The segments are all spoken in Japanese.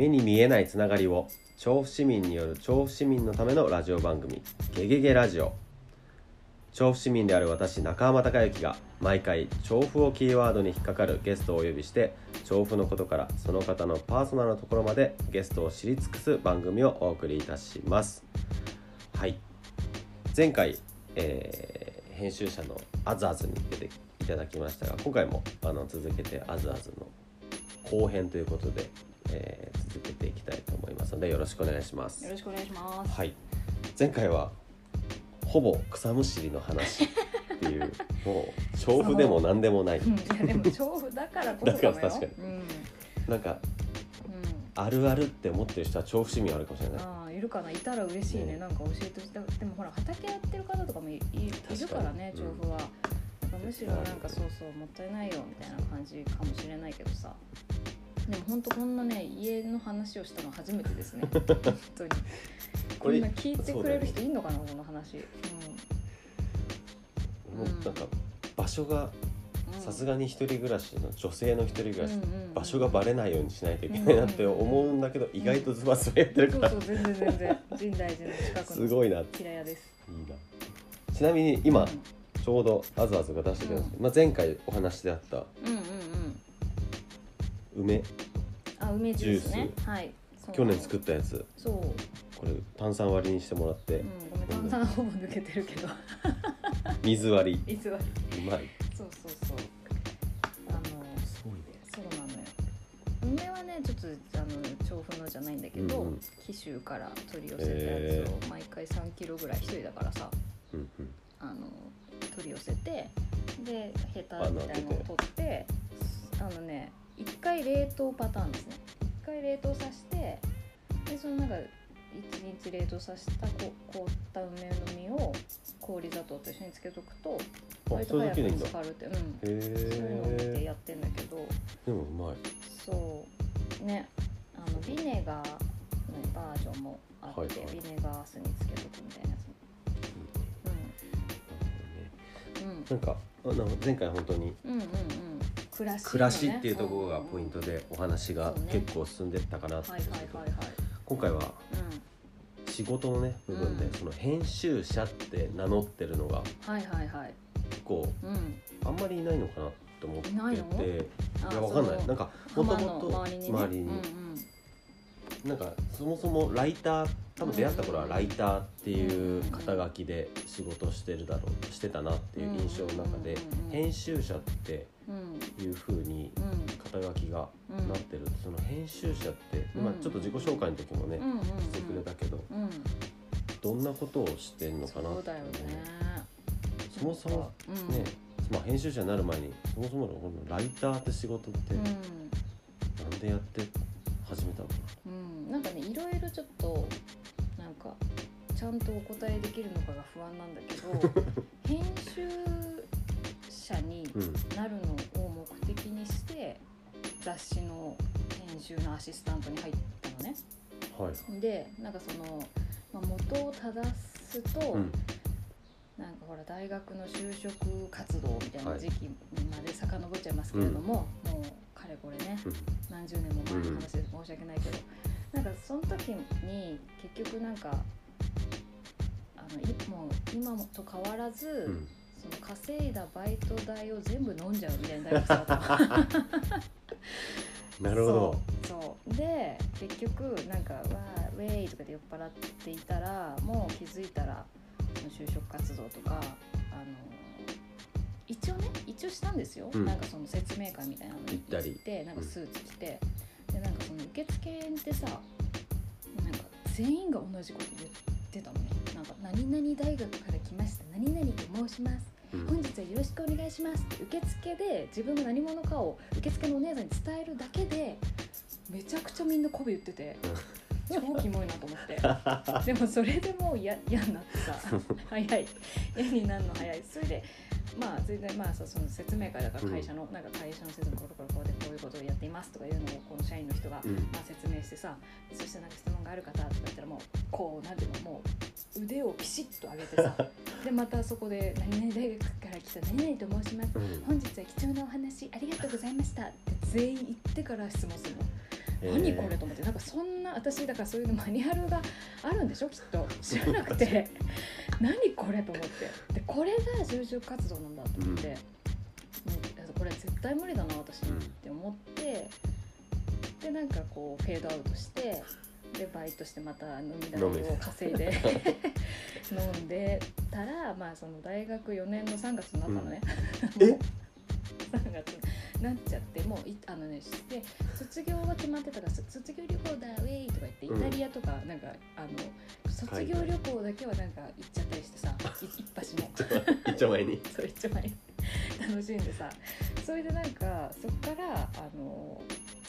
目に見えないつながりを調布市民による調布市民のためのラジオ番組「ゲゲゲラジオ」調布市民である私中浜孝之が毎回調布をキーワードに引っかかるゲストをお呼びして調布のことからその方のパーソナルなところまでゲストを知り尽くす番組をお送りいたします。はい。前回、えー編集者のあずあずに出ていただきましたが今回もあの続けてあずあずの後編ということで、えー続けていきたいと思いますのでよろしくお願いします。よろしくお願いします。はい。前回はほぼ草むしりの話っていう もう調布でも何でもない。うん、いやでも調布だからこそかもよ。だから確かうん。うん。なんかあるあるって思ってる人は調布市民あるかもしれない。ああいるかな。いたら嬉しいね。ね。なんか教えてほしい。ででもほら畑やってる方とかもいるからね調布は、むしろなんかそうそうもったいないよみたいな感じかもしれないけどさでも本当こんなね家の話をしたの初めてですね。本当に。こんな聞いてくれる人いんのかなこの話。もうなんか場所がうん。さすがに一人暮らしの女性の一人暮らし、うんうんうん場所がバレないようにしないといけないなって思うんだけど、意外とズバズバやってるから、そうそう全然全然深大寺の近くの。すごいな平屋です。いいな。ちなみに今、うん。ちょうどあずあずが出してくれたんですけど、まあ、前回お話であったうんうんうん梅。あ梅ジュースね。はい。去年作ったやつ。そう、うん、これ炭酸割りにしてもらって、ごめん。炭酸ほぼ抜けてるけど。水割り。いつはうまい。そうそうそう。あのそうなのよ。梅はねちょっとあの調布のじゃないんだけど、うんうん。紀州から取り寄せたやつを毎回3キロぐらい一人だからさ。うんうん。あの取り寄せてでヘタみたいのを取って。あのね一回冷凍パターンですね。一回冷凍させてでそのなんか一日冷凍させたこ凍った梅の実を氷砂糖と一緒につけとくと割と早く見つかるってうん。へそういうのを見てえやってんだけど。でもうまい。そう。ね。あのビネガーのバージョンもあって、はいはい。ビネガー酢につけとくみたいなやつ。うん。うん。なんかあの前回本当にうんうんうん暮らし、ね、っていうところがポイントでお話が結構進んでったかなって今回はうん。仕事のね部分でうん。その編集者って名乗ってるのが結構うん。あんまりいないのかなと思っていないの？てあいやわかんない。なんかもともと周りになんかそもそもライター多分出会った頃はライターっていう肩書きで仕事してるだろうしてたなっていう印象の中で編集者ってうんいう風にうん肩書きがうんなってる。その編集者って、うん。まあ、ちょっと自己紹介の時もね、してくれたけどうん。どんなことをしてんのかなってそうだよね。そもそもうん。ねまあ、編集者になる前にそもそものこのライターって仕事ってうん。なんでやって始めたのかうん、なんかねいろいろちょっとなんかちゃんとお答えできるのかが不安なんだけど 編集者になるのを目的にして雑誌の編集のアシスタントに入ったのね。はい。でなんかその、まあ、元を正すと、うん。なんかほら大学の就職活動みたいな時期まで遡っちゃいますけれども、もうかれこれねうん。何十年も前の話で申し訳ないけど、なんかその時に結局なんかあのいもう今もと変わらず、うんその稼いだバイト代を全部飲んじゃうみたいな大学生だったの。なるほど。そう。で結局なんか「わーウェイ」とかで酔っ払っていたらもう気づいたら就職活動とかあの一応ね一応したんですよ、うん。なんかその説明会みたいなのに行ったり。てなんかスーツ着て、でなんかその受付ってさなんか全員が同じこと言ってたのね。なんか「何々大学から来ました何々と申します」うん。本日はよろしくお願いします。って受付で自分が何者かを受付のお姉さんに伝えるだけでめちゃくちゃみんな媚び言ってて超キモいなと思って。でもそれでもう嫌嫌になってさ。早い。嫌になるの早い。それでまあ全然まあさその説明会だから会社の、なんか会社の説明これこれこうでこういうことをやっていますとかいうのをこの社員の人が、うん。まあ、説明してさそしてなんか質問がある方とか言ったらもうこうなんていうのもう腕をピシッと上げてさ でまたそこで「何々大学から来た何々と申します。うん。本日は貴重なお話ありがとうございました」って全員言ってから質問するの。何これと思ってなんかそんな私だからそういうマニュアルがあるんでしょ？きっと。知らなくて。何これと思って。でこれが就職活動なんだと思って、もうこれ絶対無理だな私うんって思って。でなんかこうフェードアウトしてでバイトしてまた飲み代を稼いで 飲んでたらまあその大学4年の3月になったのね、え もう3月。になっちゃってもういあのねで卒業は決まってたからそ卒業旅行だウェイとか言ってイうん。タリアとかなんか、あの卒業旅行だけはなんか行っちゃったりしてさい。一発も。一丁前に。それ一番 楽しんでさ。それでなんかそっからあの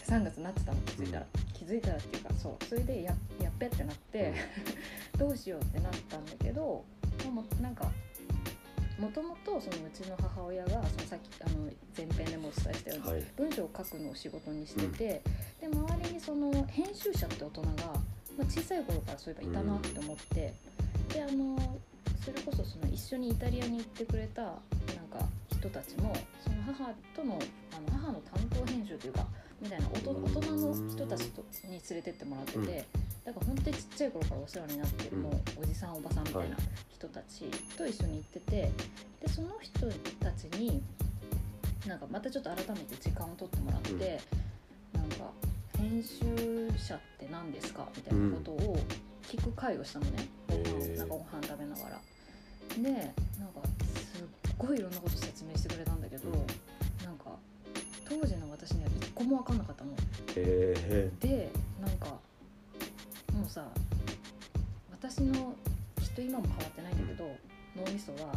3月になってたの気づいたら、気づいたらっていうかそう。それでややっべってなって、どうしようってなったんだけどでももともとそのうちの母親がそのさっきあの前編でもお伝えしたように、はい。文章を書くのを仕事にしてて、で周りにその編集者って大人が、まあ、小さい頃からそういえばいたなって思って、であのそれこそその一緒にイタリアに行ってくれたなんか人たちもその母とのあの母の担当編集というかみたいな大人大人の人たちとに連れてってもらってて、うんだから本当にちっちゃい頃からお世話になってる、うん。もうおじさんおばさんみたいなはい。人たちと一緒に行っててでその人たちになんかまたちょっと改めて時間を取ってもらって、うん。なんか編集者って何ですかみたいなことを聞く会をしたのね、ごへー。飯なんかご飯食べながら。でなんかすっごいいろんなこと説明してくれたんだけど、うん。なんか当時の私には一個も分かんなかったの。へでなんかもうさ私のきっと今も変わってないんだけど脳みそは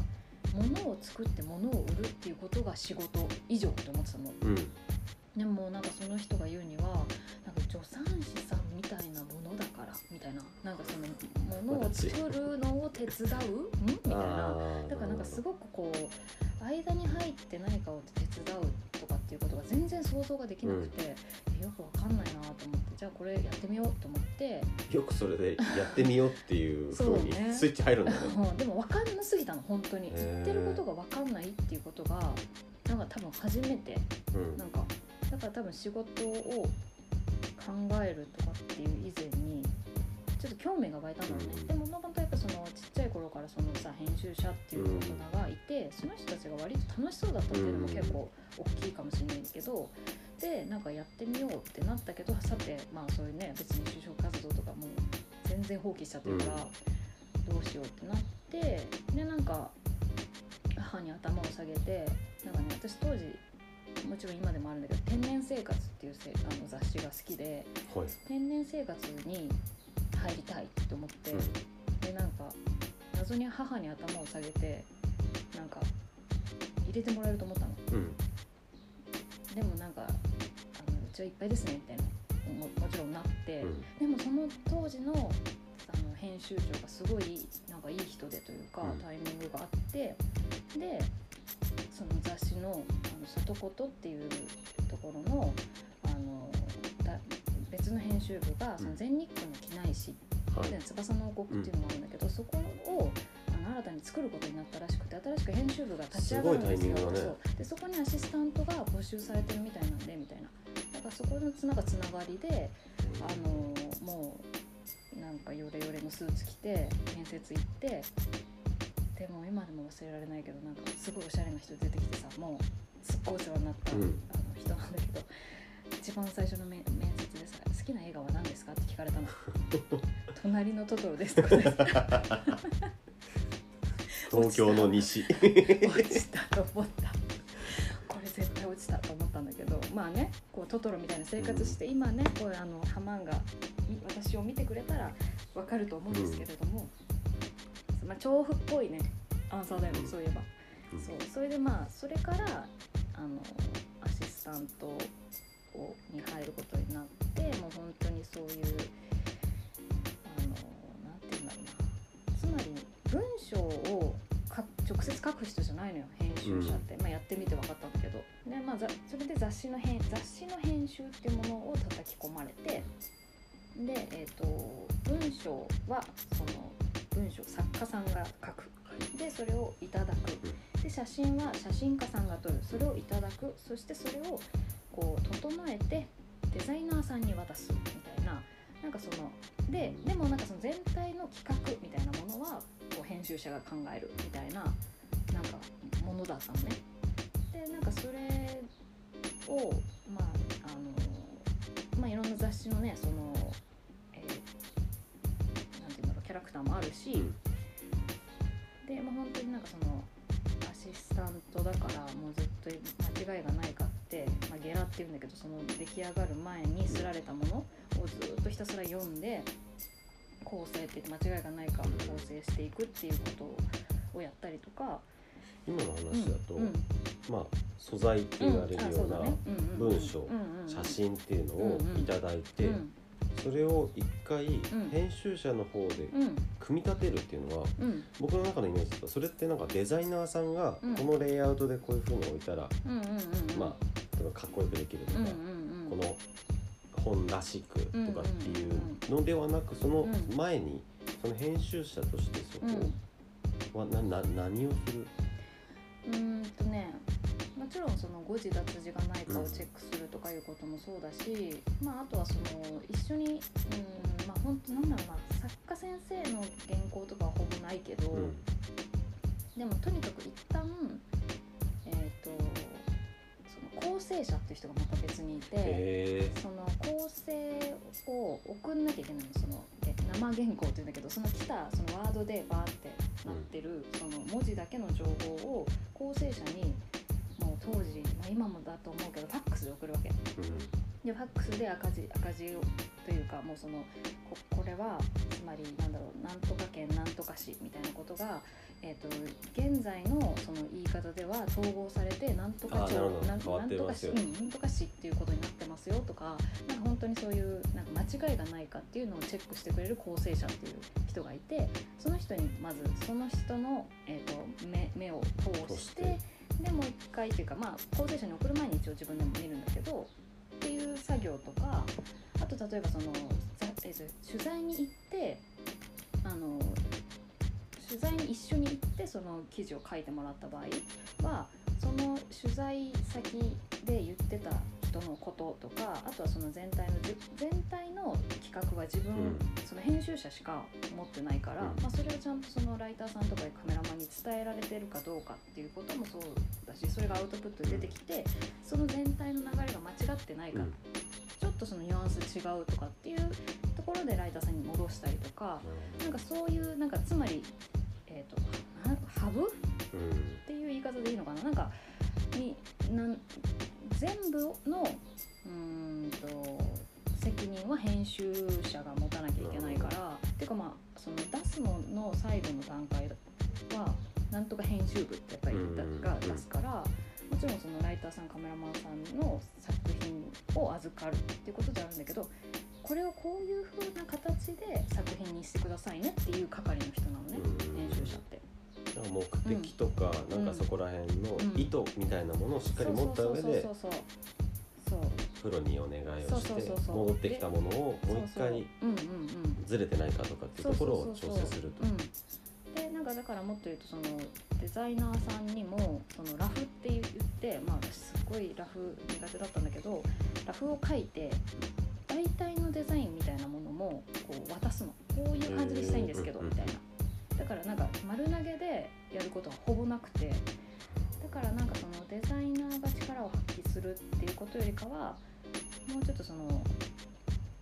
物を作って物を売るっていうことが仕事以上って思ってたの。えうん。でもなんかその人が言うにはなんか助産師さんみたいなからみたいな。なんかその物を作るのを手伝う？んみたいな。だからなんかすごくこう間に入って何かを手伝うとかっていうことが全然想像ができなくて、よくわかんないなと思って。じゃあこれやってみようと思って。よくそれでやってみようっていう 風にそうね。スイッチ入るんだね。う んでも分かんなすぎたの本当に。言ってることが分かんないっていうことがなんか多分初めて。うん。なんかだから多分仕事を考えるとかっていう以前にちょっと興味が湧いたのね、うん。でももともとやっぱそのちっちゃい頃からそのさ編集者っていう大人がいて、その人たちが割と楽しそうだったっていうのも結構大きいかもしれないんですけどでなんかやってみようってなったけどさてまあそういうね別に就職活動とかもう全然放棄しちゃってるから、どうしようってなってでなんか母に頭を下げてなんかね私当時もちろん今でもあるんだけど「天然生活」っていうせあの雑誌が好きではい。天然生活に入りたいと思って、うん。でなんか謎に母に頭を下げてなんか入れてもらえると思ったの。うん。でもなんかあのうちはいっぱいですねみたいなももちろんなって、うん。でもその当時のあの編集長がすごいなんかいい人でというか、うん。タイミングがあってでその雑誌の「あの外こと」っていうところのあのだ別の編集部がその全日空の機内誌はい。で翼の王国っていうのがあるんだけど、そこをあの新たに作ることになったらしくて新しく編集部が立ち上がるんですよねそうでそこにアシスタントが募集されてるみたいなんでみたいな。だからそこのつながつながりであのもうなんかヨレヨレのスーツ着て面接行ってでも今でも忘れられないけどなんかすごいおしゃれな人出てきてさもうすっごいお世話になった、うん。あの人なんだけど一番最初の面面接でさ「好きな映画は何ですか?」って聞かれたの「隣のトトロです」って答えて東京の西。落ちたと思った。これ絶対落ちたと思ったんだけどまあねこうトトロみたいな生活して、今ねこうあのハマンがみ私を見てくれたらわかると思うんですけれども、まあ、調布っぽいね。アンサーだよね、うん。そういえば、うん。そう。それでまあそれからあのアシスタントをに入ることになってもう本当にそういうあのなんていうんだろうな。つまり文章を書く直接書く人じゃないのよ。編集者って、まあ、やってみて分かったんだけど。で、まあ、ざそれで雑誌の編雑誌の編集っていうものを叩き込まれて。で、えー、と文章はその文章作家さんが書く。でそれをいただく。で写真は写真家さんが撮る。それをいただく。そしてそれをこう整えてデザイナーさんに渡す。みたいな。なんかそのででもなんかその全体の企画みたいなものはこう編集者が考える。みたいななんかものだったのね。でなんかそれをまああのまあいろんな雑誌のねその、ャラクターもあるし、うん。でまあ本当になんかそのアシスタントだからもうずっと間違いがないかって、まあ、ゲラって言うんだけどその出来上がる前にすられたものをずっとひたすら読んで構成って言って間違いがないか構成していくっていうことをやったりとか。今の話だと、うんうん。まあ素材って言われるあような文章写真っていうのをいただいて、うんそれを一回ん。編集者の方でうん。組み立てるっていうのはうん。僕の中のイメージだとそれってなんかデザイナーさんがうん。このレイアウトでこういう風に置いたら、うんうんうんうん。まあ例えばかっこよくできるとか、うんうんうん。この本らしくとかっていうのではなくそのうん。前にその編集者としてそうん。こはなな何をする？うーんとねもちろんその誤字脱字がないかをチェックするとかいうこともそうだし、まあ、あとはその一緒にうんまあ本当なんだろうな作家先生の原稿とかはほぼないけど、うんでもとにかく一旦えっ、とその構成者っていう人がまた別にいて。へその構成を送んなきゃいけないのそのえ生原稿っていうんだけどその来たそのワードでバーってなってる、その文字だけの情報を構成者に当時、まあ、今もだと思うけどファックスで送るわけ。でファックスで赤字赤字をというかもうそのここれはつまりなんだろうなんとか県なんとか市みたいなことが、えー、と現在のその言い方では統合されてなんとか町なんとか市、うん、なんとか市っていうことになってますよとかなんか本当にそういうなんか間違いがないかっていうのをチェックしてくれる構成者っていう人がいてその人にまずその人の、えー、と目目を通してでもう一回っていうかまあ構成者に送る前に一応自分でも見るんだけどっていう作業とかあと例えばその、えー取材に行ってあの取材に一緒に行ってその記事を書いてもらった場合はその取材先で言ってた人のこととかあとはその全体の全体の企画は自分、うん。その編集者しか持ってないから、うん。まあ、それをちゃんとそのライターさんとかカメラマンに伝えられてるかどうかっていうこともそうだしそれがアウトプットで出てきてその全体の流れが間違ってないか、うん。ちょっとそのニュアンス違うとかっていうところでライターさんに戻したりとかなんかそういうなんかつまり、えー、となハブ？っうん。ていう言い方でいいのかな？なんかになん全部のうーんと責任は編集者が持たなきゃいけないからていうかまあその出すのの最後の段階はなんとか編集部ってやっぱりが出すから。もちろんそのライターさんカメラマンさんの作品を預かるっていうことであるんだけどこれをこういう風な形で作品にしてくださいねっていう係の人なのねうん編集者って。目的とか、なんかそこら辺のうん。意図みたいなものをしっかり持った上でプロにお願いをして戻ってきたものをもう一回ずれてないかとかっていうところを調整すると。うん、でなんかだからもっと言うとそのデザイナーさんにもそのラフって言ってまあ私すっごいラフ苦手だったんだけどラフを書いて大体のデザインみたいなものもこう渡すの。こういう感じにしたいんですけどうんみたいなだからなんか丸投げでやることはほぼなくてだからなんかそのデザイナーが力を発揮するっていうことよりかはもうちょっとその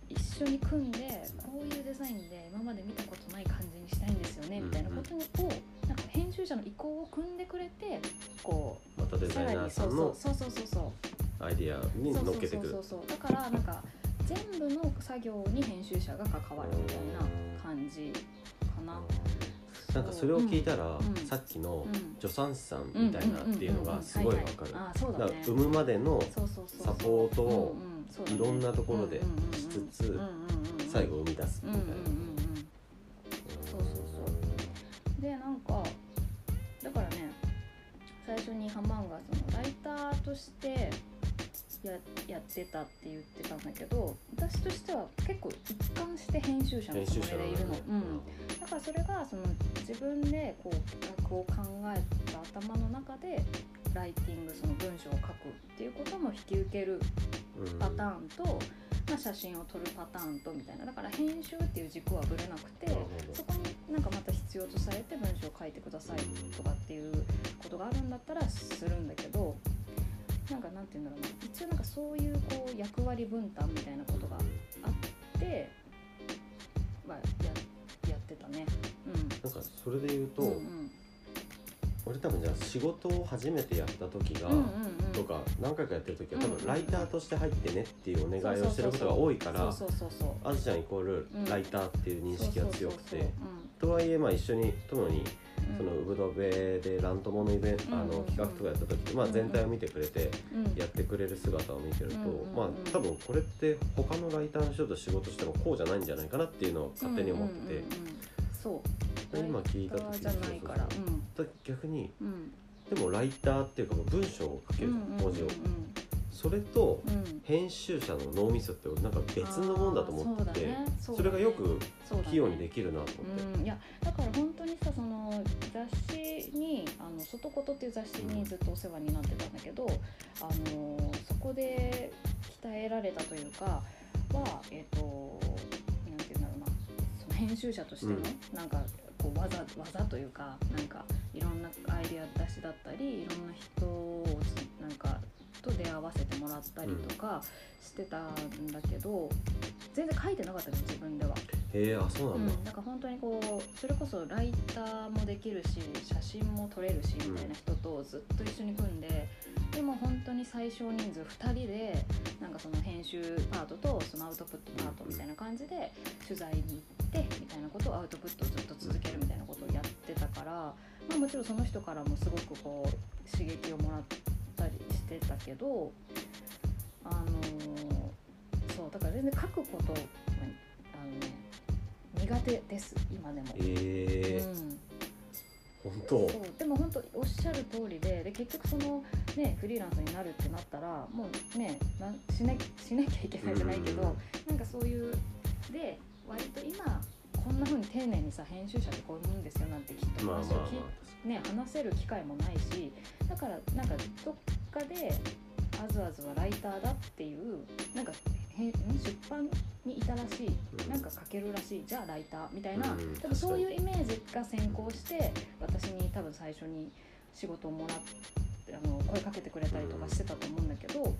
一緒に組んでこういうデザインで今まで見たことない感じにしたいんですよねみたいなことにをなんか編集者の意向を組んでくれてこまたデザイナーうさらにさんのそうそうそうそう。アイディアに乗っけてく。るそうそうそうそう。だからなんか全部の作業に編集者が関わるみたいな感じかな。なんかそれを聞いたら、うんさっきのうん。助産師さんみたいなっていうのがすごいわかる。うだから産むまでのサポートをいろんなところでしつつ最後生み出すみたいな。そうそうそう。でなんかだからね最初にハマンがそのライターとしてややってたって言ってたんだけど私としては結構一貫して編集者のつもりでいるの、うん、だからそれがその自分でこう企画を考えた頭の中でライティングその文章を書くっていうことも引き受けるうん。パターンと、まあ、写真を撮るパターンとみたいな。だから編集っていう軸はぶれなくてそこになんかまた必要とされて文章を書いてくださいとかっていうことがあるんだったらするんだけどなんかなんて言うんだろうな。一応なんかそういうこう役割分担みたいなことがあって、まあ、ややってたね。なんかそれで言うと、うんうん。うん俺多分じゃあ仕事を初めてやった時が、うんうんうん。とか何回かやってる時は多うんうんうん。分ライターとして入ってねっていうお願いをしてることが多いからあずちゃんイコールうんライターっていう認識が強くてとはいえまあ一緒に友にそのウブドベでラントモのイベント、あの企画とかやった時って、まあ、全体を見てくれてやってくれる姿を見てると、まあ多分これって他のライターの人と仕事してもこうじゃないんじゃないかなっていうのを勝手に思ってて、そう。で今聞いた時じゃないから。逆にでもライターっていうか文章を書ける文字を、うんそれとうん。うん編集者の脳みそってなんか別のもんだと思っててあーそね。そね。それがよく器用にできるなと思って。うん、いやだから本当にさその雑誌に「あの外言」っていう雑誌にずっとお世話になってたんだけど、あのそこで鍛えられたというかはえっ、となんていうんだろうな。その編集者としての、なんかこう技技というかなんかいろんなアイデア出しだったりいろんな人をつなんかと出会わせてもらったりとかしてたんだけど、全然書いてなかったの自分では。へえあそうなんだ、うん、なんか本当にこうそれこそライターもできるし写真も撮れるしみたいな人とずっと一緒に組んででも本当に最小人数2人でなんかその編集パートとそのアウトプットパートみたいな感じで取材に行ってみたいなことをアウトプットをずっと続けるみたいなことをやってたから、まあ、もちろんその人からもすごくこう刺激をもらったりしてたけどあのーそうだから全然書くこと、まああのね苦手です今でも。ええうん。本当？でも本当おっしゃる通りでで結局そのねフリーランスになるってなったらもうねしなしなきゃいけないじゃないけど、うん。なんかそういうで割と今こんな風に丁寧にさ編集者ってこういうもんですよなんてきっと話をね、話せる機会もないしだからなんかどっかであずあずはライターだっていうなんか出版にいたらしいうん。なんか書けるらしいじゃあライターみたいな、うん多分そういうイメージが先行して私に多分最初に仕事をもらってあの声かけてくれたりとかしてたと思うんだけど、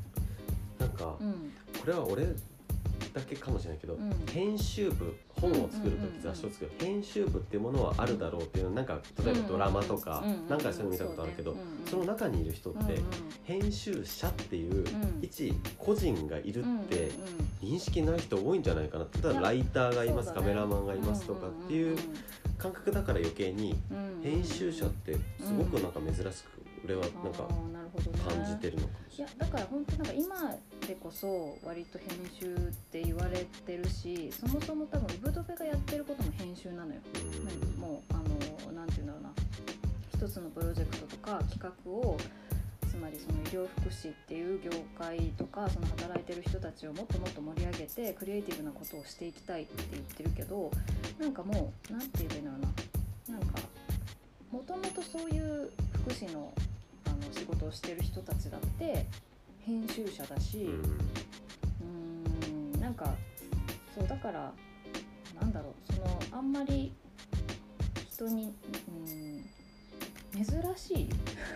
なんかうん。これは俺だけかもしれないけど、うん。編集部本を作るうんうんうんうん。時雑誌を作る編集部っていうものはあるだろうっていうのなんか例えばドラマとかうんうんうん。なんかそういうの見たことあるけどその中にいる人ってうん編集者っていううん。一個人がいるうんってうん。認識ない人多いんじゃないかな例えばライターがいますカメラマンがいますとかっていう感覚だから余計に編集者ってすごくなんか珍しく俺はなんか感じてるのかもしい。やだから本当なんか今でこそ割と編集って言われてるしそもそも多分ウブドベがやってることも編集なのよ。れないなん。かもうあのなんて言うんだろうな。一つのプロジェクトとか企画をつまりその医療福祉っていう業界とかその働いてる人たちをもっともっと盛り上げてクリエイティブなことをしていきたいって言ってるけどなんかもうなんて言えばいいんだろうな。なんかもともとそういう福祉のあの仕事をしてる人たちだって編集者だし、うんなんかそうだからなんだろうそのあんまり人にうん珍しい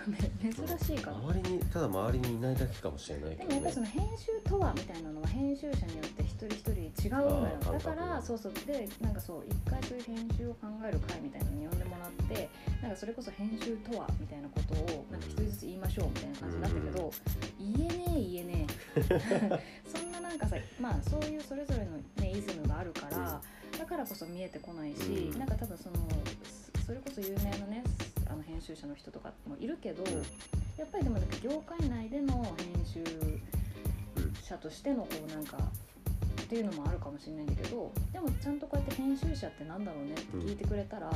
珍しいかな。周りにただ周りにいないだけかもしれないけどね。でもやっぱりその編集とはみたいなのは編集者によって一人一人違うのよ。だからそうそう。でなんかそう一回そういう編集を考える会みたいなのに呼んでもらってなんかそれこそ編集とはみたいなことをなんか一人ずつ言いましょうみたいな感じになったけど、言えねえ言えねえ。そんななんかさまあそういうそれぞれの、ね、イズムがあるから、だからこそ見えてこないし、うん。なんか多分そのそそれこそ有名なねあの編集者の人とかもいるけど、やっぱりでもなんか業界内での編集者としてのこうなんかっていうのもあるかもしれないんだけどでもちゃんとこうやって編集者ってなんだろうねって聞いてくれたら、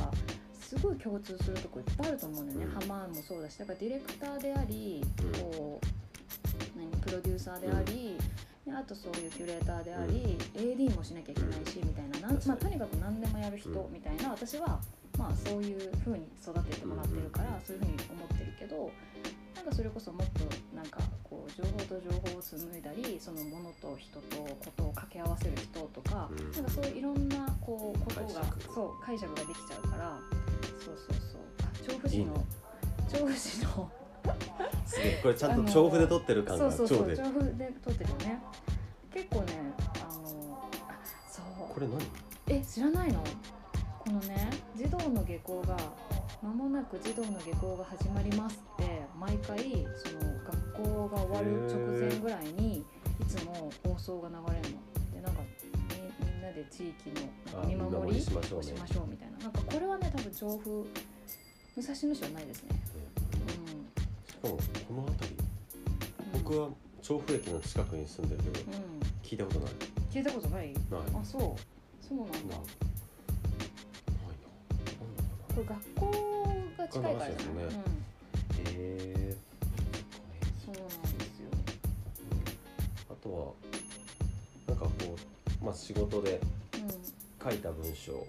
すごい共通するとこいっぱいあると思うんだよね、うん。ハマーンもそうだしだからディレクターであり、うん。こう何プロデューサーであり、であとそういうキュレーターであり、AD もしなきゃいけないし、みたいななん、まあ、とにかく何でもやる人うんみたいな私はまあそういう風に育ててもらってるから、そういう風に思ってるけどななんかそれこそもっとなんかこう情報と情報を紡いだりそのものと人とことを掛け合わせる人とか、うん。なんかそういういろんなこうことが解釈。そう解釈ができちゃうからそうそうそう。あ調布市の調布市の すげえこれちゃんと調布で撮ってる感がそうそうそう調布で。撮ってるよね。結構ねあのあそう。これ何？え知らないの？このね児童の下校が間もなく児童の下校が始まりますって毎回その学校が終わる直前ぐらいにいつも放送が流れるの。でなんかみみんなで地域の見守りをしましょうみたいな。なんかこれはね多分調布武蔵野市はないですね。しかもこの辺りうん、僕は調布駅の近くに住んでるけどうん、聞いたことない。聞いたことない？あそう。そうなんだこれ学校が近いからうえそうなんですよ。あとはなんかこう、まあ、仕事でう書いた文章、んうんうん。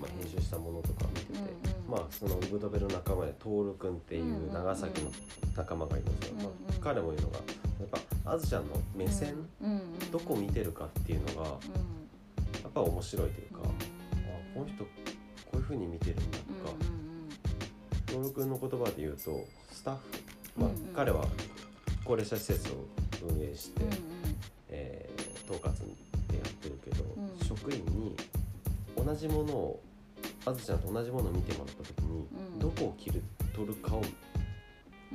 まあ、編集したものとか見てて、うんうんまあそのウブドベの仲間で徹くんっていう長崎の仲間がいるんですよ、まあうんうん。彼も言うのがやっぱあずちゃんの目線、うんうんうん。どこ見てるかっていうのがやっぱ面白いというか、あこの人こういう風に見てるんだとか、徹君の言葉で言うとスタッフ、まあうん。うん彼は高齢者施設を運営して、うんうん。えー統括でやってるけど、うん。職員に同じものをあずちゃんと同じものを見てもらった時に、うん。どこを切る取るかを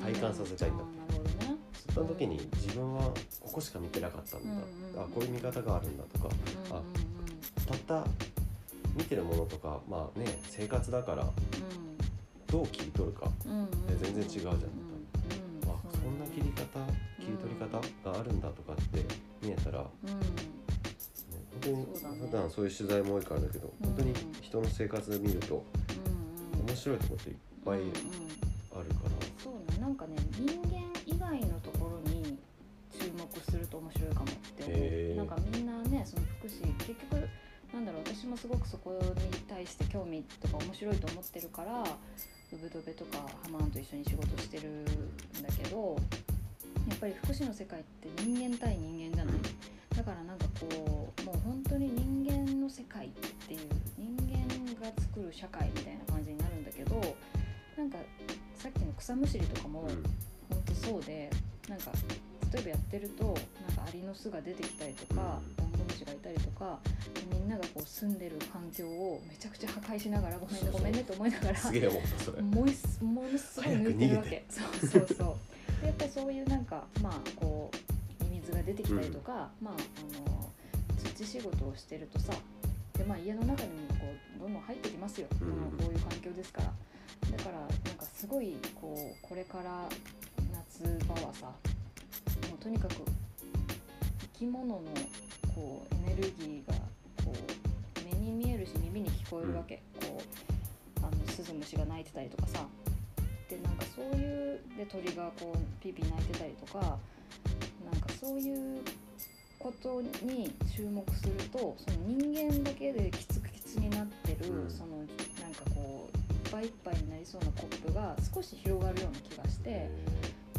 体感させたいんだって。その時に自分はここしか見てなかったんだ、うんうんあこういう見方があるんだとかうんうんうん。たった見てるものとかまあね生活だからどう切り取るか、うんうん。うん全然違うじゃん。うんうんあそんな切り方切り取り方があるんだとかって見えたら、ねうん。本当に普段そういう取材も多いからだけど、本当に人の生活を見ると面白いところっていっぱいうんうん。あるから、そうね。なんかね人間以外のところに注目すると面白いかもって思う。なんかみんなねその福祉結局私もすごくそこに対して興味とか面白いと思ってるからウブドベとかハマーンと一緒に仕事してるんだけどやっぱり福祉の世界って人間対人間じゃない。だからなんかこうもう本当に人間の世界っていう人間が作る社会みたいな感じになるんだけどなんかさっきの草むしりとかもうん。本当そうでなんか例えばやってるとなんかアリの巣が出てきたりとかダンゴムシがいたりとかみんながこう住んでる環境をめちゃくちゃ破壊しながらごめんねごめんねと思いながらすげえ思ったそれ。もものすごい抜いてるわけ。そうそうそう。でやっぱりそういうなんかまあこうミミズが出てきたりとか、まああの土仕事をしてるとさで、まあ、家の中にもこうどんどん入ってきますよ、うん。まあこういう環境ですから。だからなんかすごいこうこれから夏場はさもうとにかく生き物のこうエネルギーがこう目に見えるし耳に聞こえるわけ、こうあのスズムシが鳴いてたりとかさ。でなんかそういうで鳥がこうピーピー鳴いてたりとかなんかそういうことに注目するとその人間だけでキツキツになってる、うん。そのなんかこういっぱいいっぱいになりそうなコップが少し広がるような気がして。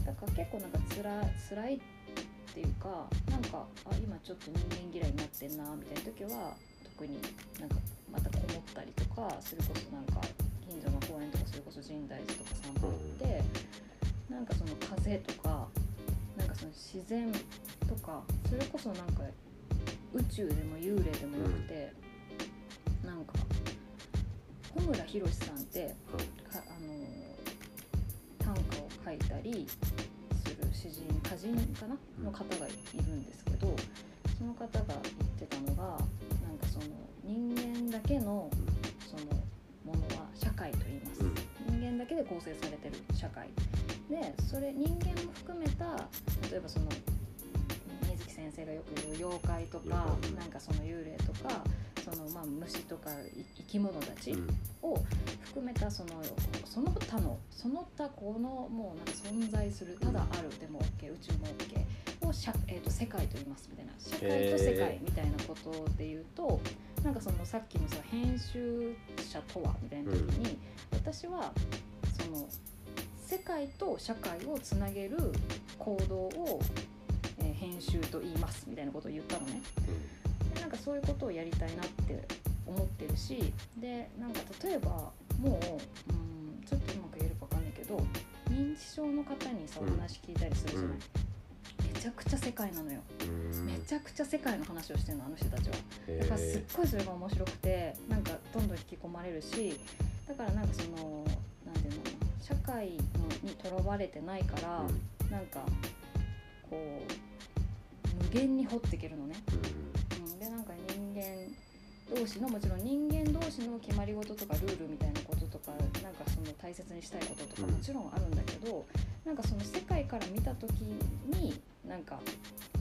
だから結構なんかつら辛いっていうかなんかあ今ちょっと人間嫌いになってんなみたいな時は特になんかまたこもったりとかそれこそなんか近所の公園とかそれこそ深大寺とか散歩行って、なんかその風とかなんかその自然とかそれこそなんか宇宙でも幽霊でもよくて、なんか穂村弘さんってかあの短歌を書いたり詩人歌人かな？うん。の方がいるんですけどその方が言ってたのがなんかその人間だけのそのものは社会と言います、うん。人間だけで構成されてる社会。でそれ人間も含めた例えばその水木先生がよく言う妖怪とかうんなんかその幽霊とかそのまあ虫とかい生き物たち、うん。を含めたそのその他のその他このもうなんか存在するただあるでも OK 宇宙も OK を社、えー、と世界と言いますみたいな社会と世界みたいなことで言うと、なんかそのさっきのさ編集者とはみたいな時に、私はその世界と社会をつなげる行動を、えー編集と言いますみたいなことを言ったのねでなんかそういうことをやりたいなって思ってるしでなんか例えばもう、うん、ちょっとうまく言えるか分かんないけど認知症の方にさおうん話聞いたりするじゃない、うん。めちゃくちゃ世界なのよ、うん。めちゃくちゃ世界の話をしてるのあの人たちは。へだからすっーごいそれが面白くてなんかどんどん引き込まれるしだからなんかそのなんていうのかな社会のにとらわれてないから、うん。なんかこう無限に掘っていけるのね、同士のもちろん人間同士の決まり事とかルールみたいなこととかなんかその大切にしたいこととかうん。もちろんあるんだけど、なんかその世界から見た時になんか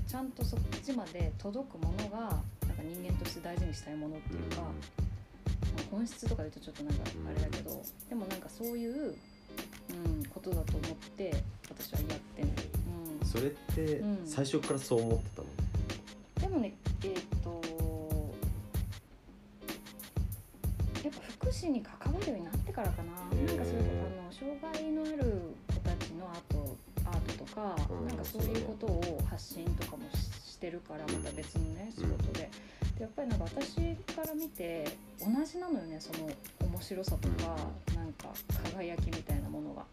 ちゃんとそっちまで届くものがなんか人間として大事にしたいものっていうか、まあ本質とか言うとちょっとなんかあれだけど、でもなんかそういう、うん、ことだと思って私はやってんの、うん、それってうん。最初からそう思ってたの？でもねえっ、とやっぱ福祉に関わるようになってからかな。なんかそういうあの障害のある子たちのアートアートとか、うんなんかそういうことを発信とかもししてるからまた別のね、仕事で。でやっぱりなんか私から見て同じなのよねその面白さとか、なんか輝きみたいなものが。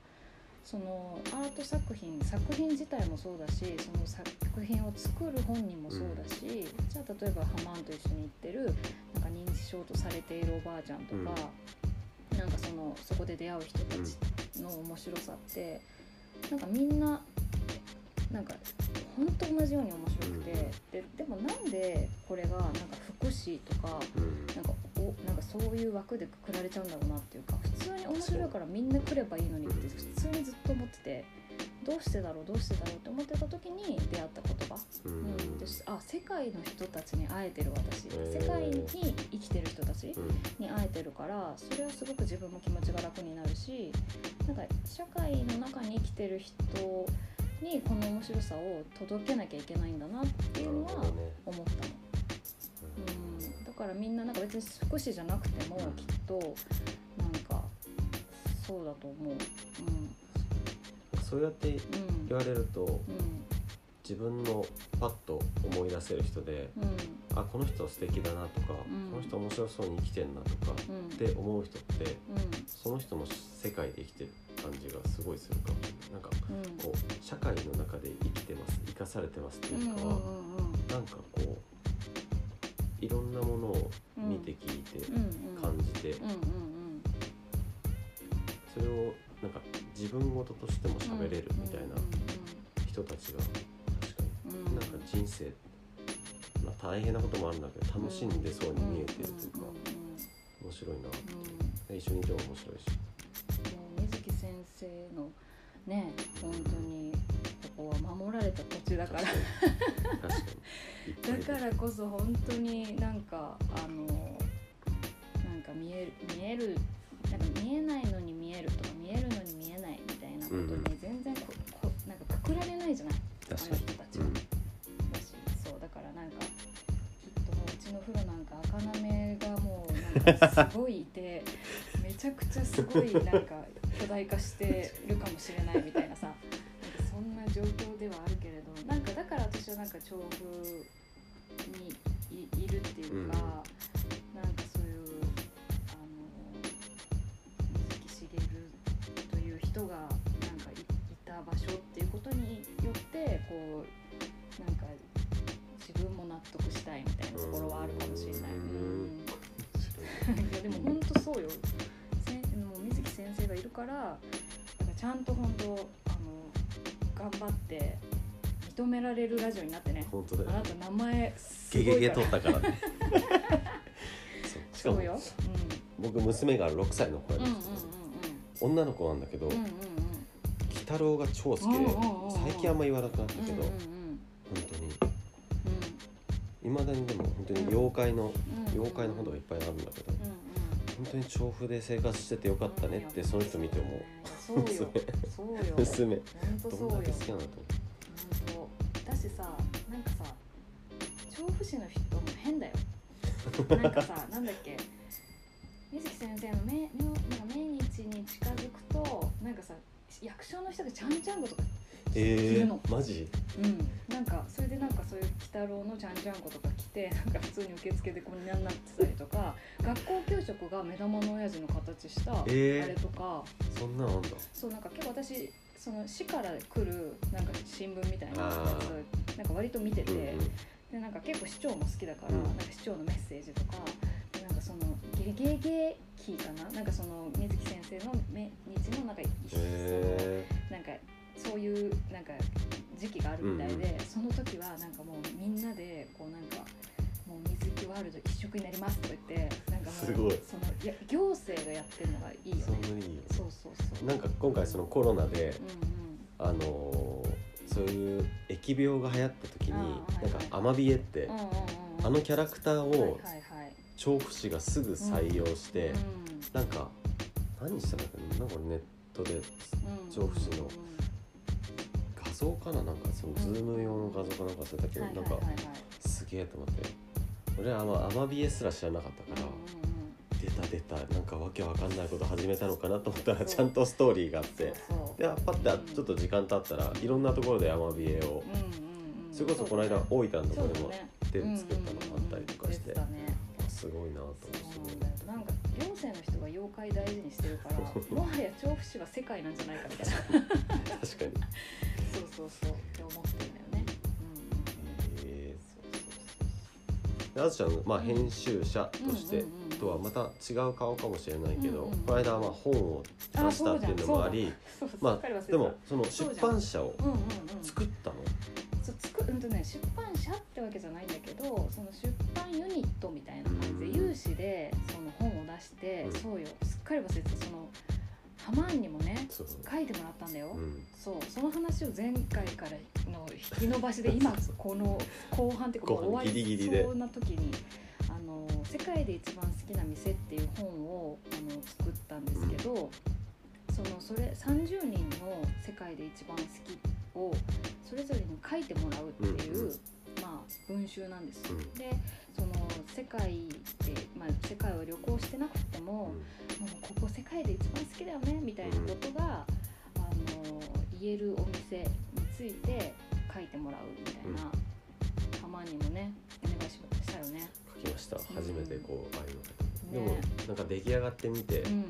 そのアート作品作品自体もそうだしその作品を作る本人もそうだし、じゃあ例えばハマンと一緒に行ってるなんか認知症とされているおばあちゃんとか、なんかそのそこで出会う人たちの面白さって、なんかみんななんか本当同じように面白くて、ででもなんでこれがなんか福祉とかうん。なんかおなんかそういう枠でくくられちゃうんだろうなっていうか普通に面白いからみんな来ればいいのにって普通にずっと思っててどうしてだろうどうしてだろうって思ってた時に出会った言葉、ううん。んであ世界の人たちに会えてる私。世界に生きてる人たちうん。に会えてるからそれはすごく自分も気持ちが楽になるしなんか社会の中に生きてる人にこの面白さを届けなきゃいけないんだなっていうのは思ったの。うん、だからみんななんか別に福祉じゃなくてもうん。きっとなんかそうだと思う。そうやってうん、うん言われるとうん。自分のパッと思い出せる人でうん。あこの人素敵だなとか、うん。この人面白そうに生きてんなとかうん。って思う人ってうん。その人の世界で生きてる感じがすごいするかも。なんかうん。こう社会の中で生きてます生かされてますっていうかは、なんかこういろんなものを見て聞いて感じて、それをなんか自分事としても喋れるみたいな人たちが確かうん。になんか人生、まあ、大変なこともあるんだけど楽しんでそうに見えてるというか面白いなって。うん。一緒にいても面白いし。もう水木先生のね本当にここは守られた土地だから。だからこそ本当になんかあのなんか見える見えるなんか見えないのに見えるとか見えるのに見えないみたいなことうんに全然ここなんかくくられないじゃない？あの人たちは。うん。だしそうだからなんかきっともううちの風呂なんか赤なめがもうなんかすごいいてめちゃくちゃすごいなんか巨大化してるかもしれないみたいなさなんかそんな状況ではあるけれどなんかだから私はなんか調布にいいるっていうか、なんかそういうあの水木しげるという人がなんかいいた場所っていうことによってこうなんか自分も納得したいみたいなところはあるかもしれない。うんうんいやでも本当そうよ。から、だからちゃんと本当あの頑張って認められるラジオになってね。本当だよあなた名前すゲゲゲごいから。取ったから。ねそうしかもそうよ。僕娘が6歳の子うん。うんうんなんですけど、女の子なんだけど、うんうんうん。うん鬼太郎が超好きで、うんうんうんうん最近あんま言わなくなったけど、うんうん本当に。いまだにでも本当に妖怪の、うん。うん妖怪の本とかいっぱいあるんだけど、うんうん本当に調布で生活しててよかったねってその人見て思う、そうよ。そうよ。娘。本当どそうんよ。だけ好きなんだと本当。だしさなんかさ調布市の人も変だよ。なんかさ なんだっけ。水木先生の命なんか命日に近づくとなんかさ役所の人がちゃんちゃんことか着えるの。ー、マジ？うん、なんかそれでなんかそういう鬼太郎のちゃんちゃんことか来てなんか普通に受付でこうになってたりとか学校給食が目玉の親父の形したあえー。れとか、そんなのあんだ。そうなんか結構私その市から来るなんか新聞みたいなやあつなんか割と見てて、うんうん。でなんか結構市長も好きだから、うん。なんか市長のメッセージとかでなんかそのゲゲゲキーかな？なんかその水木先生の命日のなんか一へなんかそういうなんか時期があるみたいで、その時はなんかもうみんなでこうなんかもう水木ワールド一色になりますとか言ってなんかすごい。そのいや行政がやってるのがいいよえそんねなにいいよ。そうそうそう。なんか今回そのコロナでうんあのーそういう疫病が流行った時にはいはい。なんかアマビエってうんうんうんうん。あのキャラクターを調布市がすぐ採用してうんなんか何したのかななんかネットでうん調布市の画像かななんかそのズーム用の画像かなんか忘れたけどなんかはいはいはい。はいすげえと思って俺はアマビエすら知らなかったから出た出たなんかわけわかんないこと始めたのかなと思ったらちゃんとストーリーがあって。でパッてちょっと時間経ったらいろんなところでアマビエをそれこそこの間大分のところでも手で作ったのがあったりとかしてすごいなと思ってなんか行政の人が妖怪大事にしてるからもはや調布市は世界なんじゃないかみたいな。確かに。そうそうそう。って思ってねあずちゃん、まあ、編集者としてとはまた違う顔かもしれないけど、うんうんこの間まあ本を出したっていうのもありまあでもその出版社を作ったの？そうつくうんとね出版社ってわけじゃないんだけどその出版ユニットみたいな感じうん。で有志でその本を出して、うん。そうよ。すっかり忘れてた。そのハマンにもね書いてもらったんだよ、うん。そう。その話を前回からの引き伸ばしで今この後半っていうか終わりそうな時にあの「世界で一番好きな店」っていう本をあの作ったんですけど、そのそれ30人の世界で一番好きをそれぞれに書いてもらうっていう、うんうんまあ、文集なんです。うん。でその世界で、まあ、世界を旅行してなくても、もうここ世界で一番好きだよねみたいなことが、あの言えるお店について書いてもらうみたいな、たまにもねお願いししたよね。書きました。初めてこうああいうの。ね。でもなんか出来上がってみて、うん。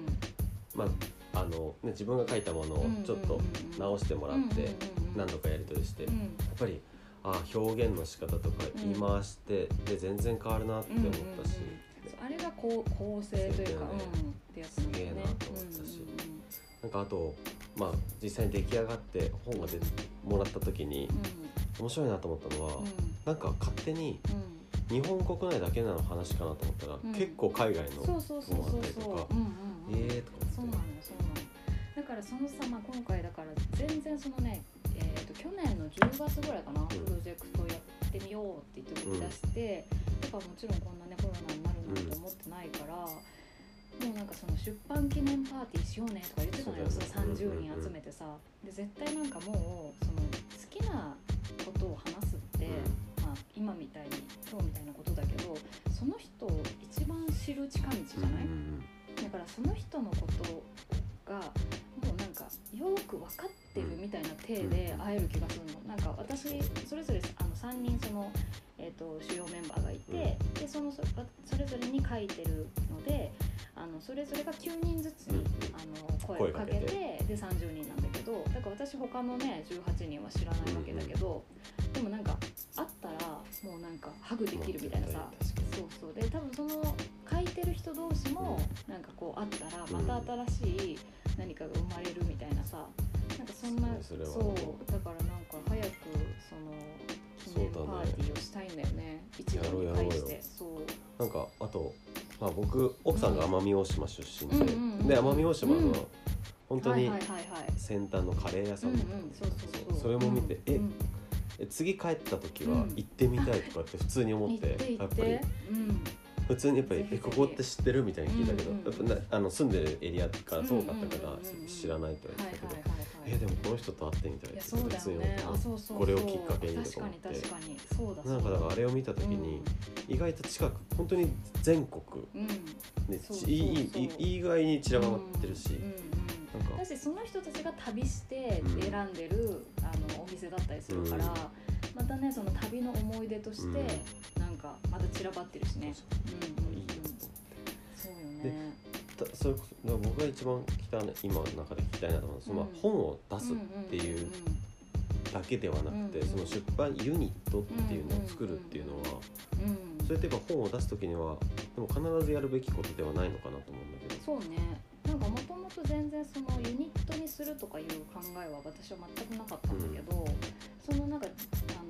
まああの、ね、自分が書いたものをちょっと直してもらって何度かやり取りして、やっうんぱりあ表現の仕方とか言い回して、で全然変わるなって思ったし、うんうんあれがこう構成というか、ねうんってやつなんだよね。すげえなと思ったし。なんかあとまあ実際に出来上がって本が出てもらった時に面白いなと思ったのは、うん。うんうんなんか勝手に日本国内だけなの話かなと思ったら、うん。結構海外のそうそうそうそうそう、うんうんうん、えーとか思って。そうなのよそうなの。だからそのさ、まあ、今回だから全然そのね、えー、と去年の10月ぐらいかな、プロジェクトやってみようって言って動き出して、だからもちろんこんなねコロナになるなんて思ってないから、もうなんかその出版記念パーティーしようねとか言ってたのよそねの30人集めてさ、で絶対なんかもうその好きなことを話すって、まあ、今みたいに今日みたいなことだけどその人を一番知る近道じゃない、うん。だからその人のことがかよく分かってるみたいな体で会える気がするの。なんか私それぞれあの3人その、えー、と主要メンバーがいて、でそのそそれぞれに書いてるのであのそれぞれが9人ずつに、うん。あの声をかけてで30人なんだけどだから私他のね18人は知らないわけだけど、でもなんか会ったらもうなんかハグできるみたいなさ。そうそう。で多分その書いてる人同士もなんかこう会ったらまた新しい何かが生まれるみたいなさ。なんかそんなそうだからなんか早くその記念パーティーをしたいんだよね。一度に返して。そう。なんかあと、まあ、僕奥さんが奄美大島出身で、うんで奄美大島うん。の本当に先端のカレー屋さんだったうんうんんですそれも見てうんえうん。え次帰った時はうん。行ってみたいとかって普通に思って、やっぱり普通にやっぱり「ぜひぜひえここって知ってる?」みたいに聞いたけど、うんうんやっぱなあの住んでるエリアから遠かったから知らないとは言はいってたけど、えでもこの人と会ってみたいってそうだよね。あそうそうそう。これをきっかけにと思って。なんかだからあれを見た時に、意外と近く本当に全国うん。うんねそうそうそう。いいいいいい具合に散らばってるし、だしその人たちが旅してうん。選んでる、あのお店だったりするから、うんまたねその旅の思い出として、なんかまた散らばってるしね。うんう。んうん。いいよそうよね。たそれこそ僕が一番聞きたい今の中で聞きたいなと思うのはその、うん。本を出すっていうだけではなくて、うんその出版ユニットっていうのを作るっていうのは、うんうんうん。それってやっぱ本を出す時にはでも必ずやるべきことではないのかなと思うんだけど。そうね。なんかもともと全然そのユニットにするとかいう考えは私は全くなかったんだけど、そのなんかあの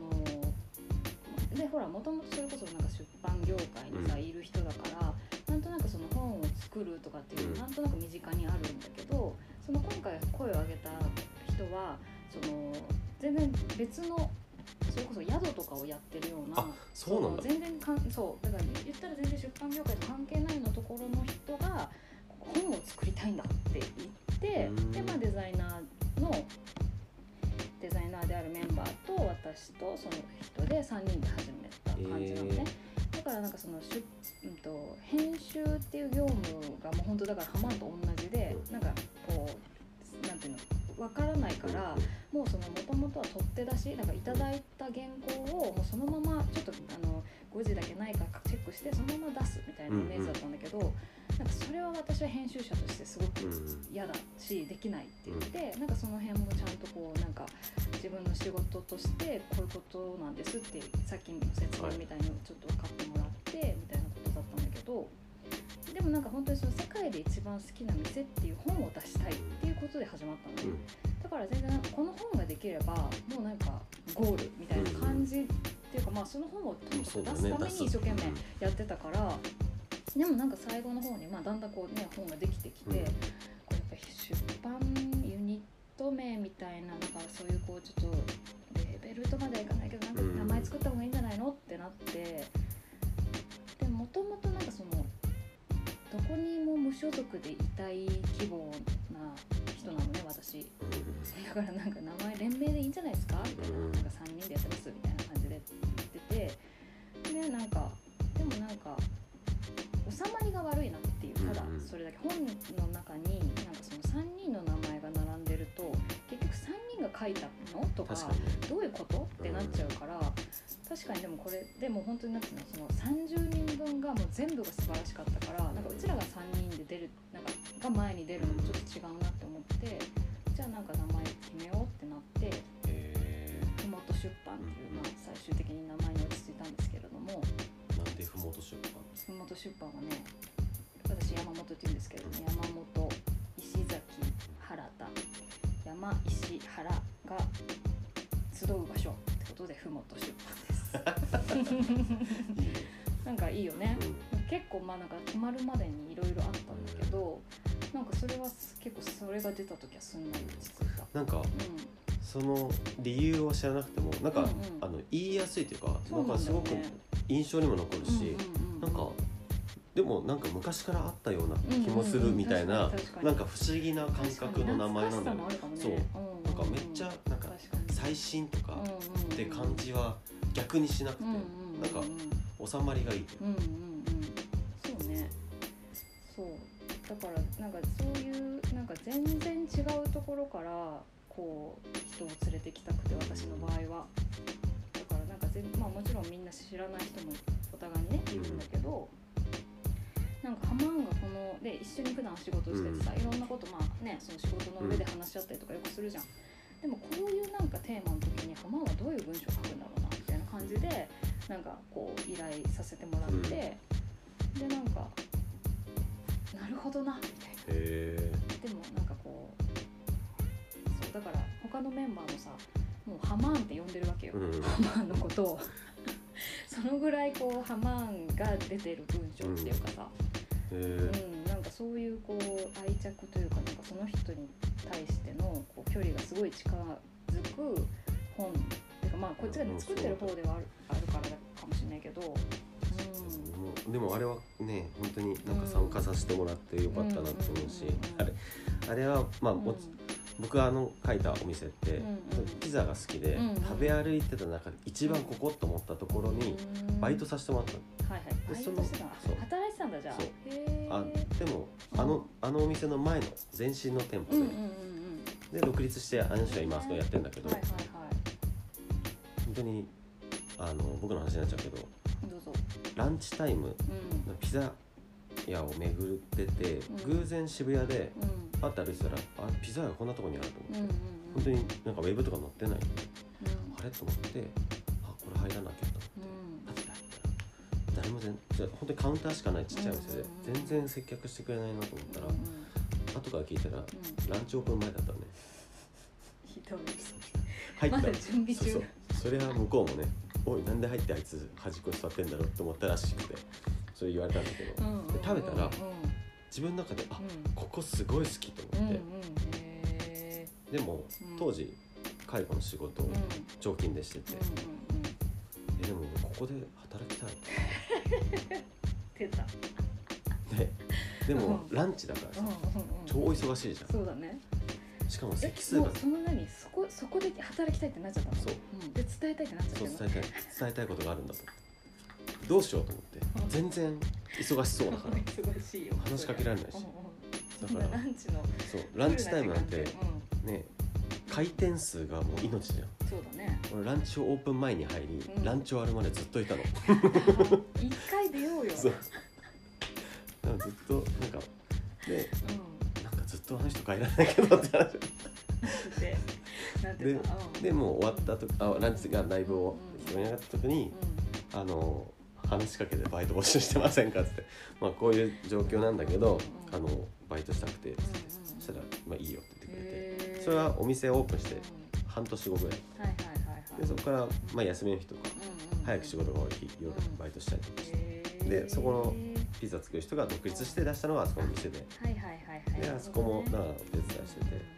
でほらもともとそれこそなんか出版業界にさ、うん。いる人だからなんとなくその本を作るとかっていうのうん。なんとなく身近にあるんだけどその今回声を上げた人はその全然別のそれこそ宿とかをやってるようなあそうなん全然かんそうだから言ったら全然出版業界と関係ないのところの人が本を作りたいんだって言ってうん。で、まあ、デザイナーのデザイナーであるメンバーと私とその人で3人で始めた感じなのね、だからなんかそのしゅ、うん、と編集っていう業務がもう本当だからハマンと同じで、うん。なんかこうなんていうのわからないから、もうそのもともとは取って出しなんかいただいた原稿をもうそのままちょっとあの誤字だけないかチェックしてそのまま出すみたいなイメージだったんだけど、なんかそれは私は編集者としてすごくうんうん嫌だしできないって言って、なんかその辺もちゃんとこうなんか自分の仕事としてこういうことなんですってさっきの説明みたいにちょっと分かってもらってみたいなことだったんだけどでもなんか本当にその世界で一番好きな店っていう本を出したいっていうことで始まったのね、だから全然なんかこの本ができればもうなんかゴールみたいな感じっていうか、まあその本をとにかく出すために一生懸命やってたから、でもなんか最後の方に、まあ、だんだんこうね本ができてきて、うん。これやっぱり出版ユニット名みたいななんかそういうこうちょっとレーベルとまではいかないけどなんかうん。名前作った方がいいんじゃないのってなって。でもともとなんかそのどこにも無所属でいたい希望な人なのね私。だからなんか名前連名でいいんじゃないですか？みたいな確かどういうこと？ってなっちゃうから、確かにでもこれでも本当になっていうのその30人分がもう全部が素晴らしかったからなんかうちらが3人で出るなんかが前に出るのもちょっと違うなって思ってじゃあなんか名前決めようってなってへふもと出版っていう、まあ、最終的に名前に落ち着いたんですけれども。ーなんでふもと出版？ふもと出版はね私山本って言うんですけれども山なんかいいよね。結構まあなんか決まるまでにいろいろあったんだけどなんかそれは結構それが出た時はすんなり落ち着いた。なんかうその理由を知らなくてもなんか、うんうん。あの言いやすいというかなんかすごく印象にも残るし、んうんうんうん。なんかでもなんか昔からあったような気もするみたいな、うんうんなんか不思議な感覚の名前なんだよね。そう。うんうんなんかめっちゃなんか最新とかって感じは逆にしなくて、うんうんうんなんか収まりがいい、うんうんうんそうね。そう。だからなんかそういうなんか全然違うところからこう人を連れてきたくて私の場合は。だからなんか全まあもちろんみんな知らない人もお互いにねいるんだけど、なんかハマーンがこので一緒に普段仕事をしててさ、いろんなことまあねその仕事の上で話し合ったりとかよくするじゃん。でもこういうなんかテーマの時にハマーンはどういう文章を書くんだろうなみたいな感じでなんかこう依頼させてもらって、でなんかなるほどなみたいな。へでもなんかこうそうだから他のメンバーもさもうハマーンって呼んでるわけよ、えうん。ハマーンのことを。そのぐらいこうハマーンが出てる文章っていうかさ、へうんえなんかそういうこう愛着というかなんかその人に対してのこう距離がすごい近づく本っていうかまあこっちが、ね、作ってる方ではあるあるからだかもしれないけど、うん、でもあれはね本当になんか参加させてもらってよかったなって思うし、あれあれはまあうん。僕あの書いたお店って、ピザが好きで、食べ歩いてた中で一番ここと思ったところにバイトさせてもらったの。はいはい。バイそのトしてた働いてたんだじゃあ。あーでもうんあのあのお店の前の前身の店舗で、で独立してあの人は今あそこやってるんだけど、はいはいは本当にあの僕の話になっちゃうけどいどうぞ。ランチタイムうん。のピザ屋を巡ってて、うん。偶然渋谷でうん。パッと歩いてたらあピザ屋こんなとこにあると思って、うんうんうん。本当になんかウェブとか載ってない。うん。あれ？と思ってあこれ入らなきゃと。うん。パッて入ったら誰も全じゃ本当にカウンターしかないちっちゃいお店でうんうんうん。全然接客してくれないなと思ったらうんうん後から聞いたらうん。ランチオープン前だったのね。ひどい。入ったらまだ準備中。そうそうそれは向こうもねおいなんで入ってあいつ端っこに座ってんだろうって思ったらしくてそれ言われたんだけど、うんうんうんうんで食べたら自分の中であここすごい好きと思って、うんうんでもうん。当時介護の仕事を常勤でしてて、うんえでもここで働きたい。出た。ででもうん。ランチだからさ、うんうんうん。超忙しいじゃそうだね。んしかもえ席数がその何そこそこで働きたいってなっちゃったの。そう。うん。で伝えたいってなっちゃったの。そう伝えたい伝えたいことがあるんだと。どうしようと思って。うん。全然忙しそうだから。忙しいよ。話しかけられないし。うんうん。だからランチの。そうランチタイムなんてフル時間ってね回転数がもう命じゃん。うんそうだね。俺ランチオープン前に入り、うん。ランチ終わるまでずっといたの。一回出ようよ。そう。かずっとなんかでうん。なんかずっとあの人帰らないけどって話。でなんていうかうんでもう終わったとあランチがライブをうん。盛り上がった時にうあの話しかけてバイト募集してませんかっつって。まあこういう状況なんだけどうん。あのバイトしたくて。んうんそしたらまあいいよって言ってくれて。それはお店オープンしてうん。半年後ぐらい。でそこからまあ休みの日とか早く仕事が多い日夜うんバイトしたりとかして。でそこのピザ作る人が独立して出したのがあそこの店で。はいはいはいはい。であそこもだからお手伝いしてて。うん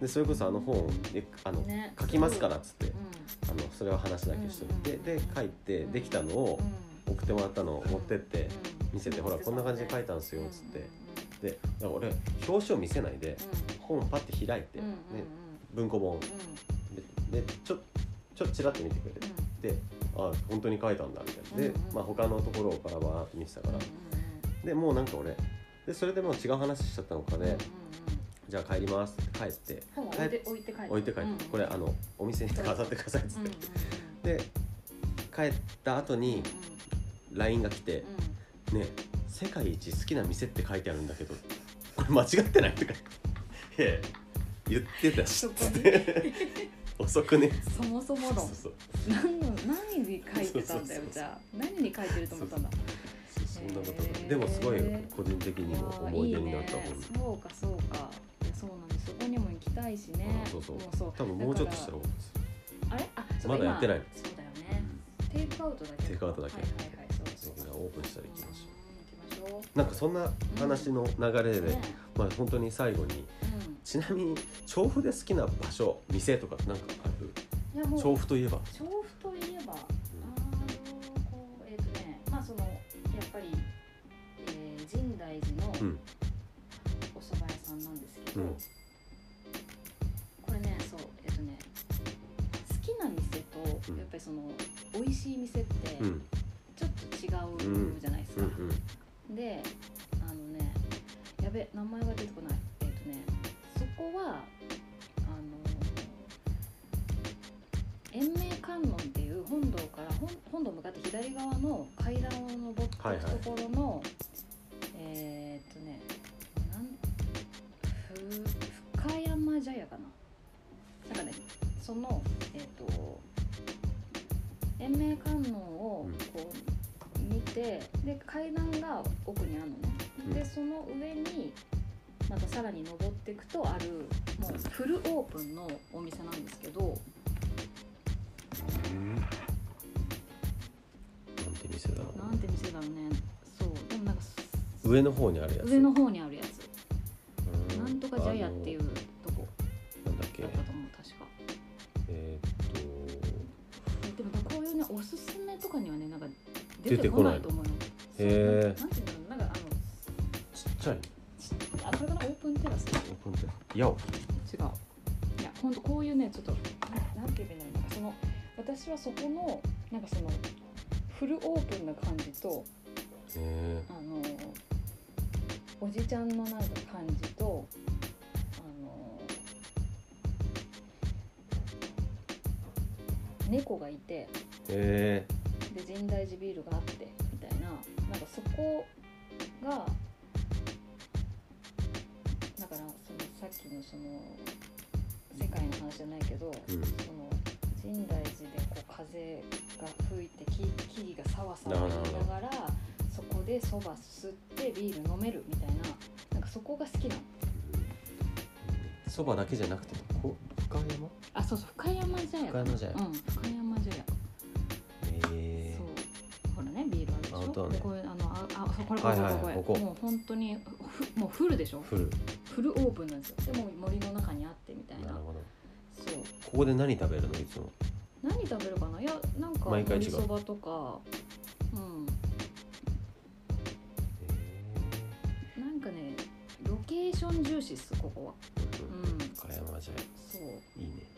でそれこそあの本であのね。書きますからっつってうん。あのそれは話だけしといてうんで書いてできたのをうん。送ってもらったのを持ってってうん。見せてほらこんな感じで書いたんすよっつって。うん。でだから俺表紙を見せないで本をパッて開いてね文庫本。うん。ででちょちょっとちらっと見てくれて。であ本当に書いたんだみたいな。でまあ他のところをバラバラって見てたから。でもうなんか俺でそれでもう違う話しちゃったのかでじゃあ帰ります。って帰って。本を置いて置いて帰る。置いて帰ってこれあのお店に飾ってくださいっつっうんうんてで帰った後に LINE が来て「ねえ世界一好きな店って書いてあるんだけどこれ間違ってない?」とかいやいや言ってたしって。遅くね。そもそも論。そうそう何の何に書いてたんだよじゃあ。何に書いてると思ったんだ。そんなこと。でもすごい個人的にも思い出になった本ねそうかそうかいやそうなんです。そこにも行きたいしね。あそうそう。もうそう。多分もうちょっとしたらだ多いですあれ？あそうかまだやってない今そうだよね。テイクアウトだけ。テイクアウトだけ。はいはいはいそうそうオープンしたら行きましょう。ん行きましょう。うなんかそんな話の流れで、ねまあ本当に最後にうん。ちなみに調布で好きな場所店とかなんかある？調布といえば。調布といえば、あのこうえっ、とねまあそのやっぱり、えー、深大寺のうん。お蕎麦屋さんなんですけど、うん。これねそうえっ、とね好きな店と、うん。やっぱりその美味しい店ってうん。ちょっと違うじゃないですか、んであのねやべ名前が出てこない。えっ、とねそこはあの延命観音っていう本堂から本本堂向かって左側の階段を登っていくはいはい。ところの、え深山茶屋かな。なんかねそのえっ、と延命観音をこう見てで階段が奥にあるのね、うん。でその上にまたさらに登っていくとあるもうフルオープンのお店なんですけど。うん。なんて店だろう。なんて店だろうね。そう。でもなんか上の方にあるやつ。上の方にあるやつうんなんとか茶屋っていうとこ。なんだっけ？だったと思う確か。えーっとえでもこういうねおすすめとかにはねなんか出てこないいと思うよへー。そうなんていうんだろうなんかあのちっちゃい。あこれかな？オープンテラス？オープンテラス。やお違う。いやほんとこういうねちょっとななんて言えばいいんだその私はそこのなんかそのフルオープンな感じとへあのおじちゃんのなんか感じと猫がいてえへで深大寺ビールがあってみたいな。なんかそこがだからそのさっきのその世界の話じゃないけど、えうん。その深大寺でこう風が吹いて木木々がさわさわ言いながらそこでそば吸ってビール飲めるみたいな。なんかそこが好きなの。そばだけじゃなくてこ深山？あそうそう深山茶屋深山茶屋。うん深山茶屋。え。そう。ほらねビールあるでしょ？ねでこれあのああそうこれこれはいこれこれ、はいここ。もう本当にふもうフルでしょ？フル。フルオープンなんですよ。でも森の中にあってみたいな。なるほど。そう。ここで何食べるのいつも？何食べるかな？いやなんか毎回そばとか。うん。へなんかねロケーション重視っすここは。えうん。深山茶屋。そう。いいね。あ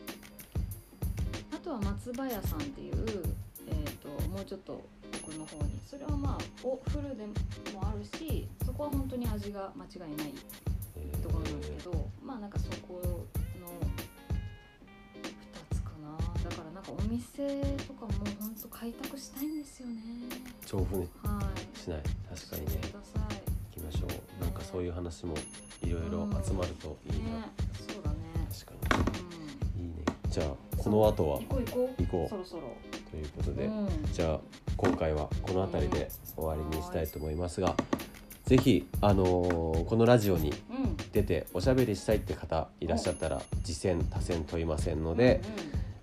とは松葉屋さんっていう、えー、ともうちょっと奥の方に。それはまあおフルでもあるしそこは本当に味が間違いないえところなんですけど、まあなんかそこの2つかな。だからなんかお店とかも本当開拓したいんですよね。調布ねはい。しない。確かにね。行きましょう。なんかそういう話もいろいろ集まるといいな、ね。そうだね。確かうん。にいいね。じゃあこの後は？行こう行こう。行こう。そろそろ。ということで、うん。じゃあ今回はこの辺りで終わりにしたいと思いますが、ぜひあのーこのラジオにうん。出ておしゃべりしたいって方いらっしゃったら次戦多戦問いませんので、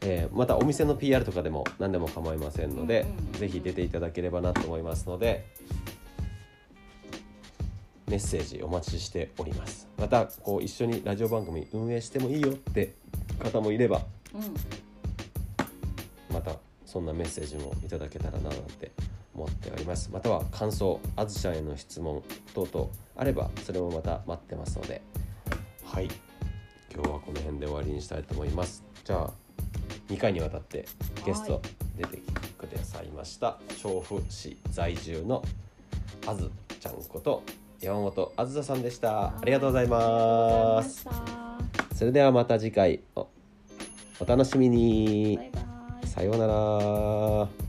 えーまたお店の PR とかでも何でも構いませんので、うんうんうんうん。ぜひ出ていただければなと思いますのでメッセージお待ちしております。またこう一緒にラジオ番組運営してもいいよって方もいればまたそんなメッセージもいただけたらななんて思っております。または感想あずちゃんへの質問等々あればそれもまた待ってますので。はい。今日はこの辺で終わりにしたいと思います。じゃあ2回にわたってゲスト出てきてくださいました。調布市在住のあずちゃんこと山本あずささんでした。ありがとうございます。それではまた次回おお楽しみにさようなら。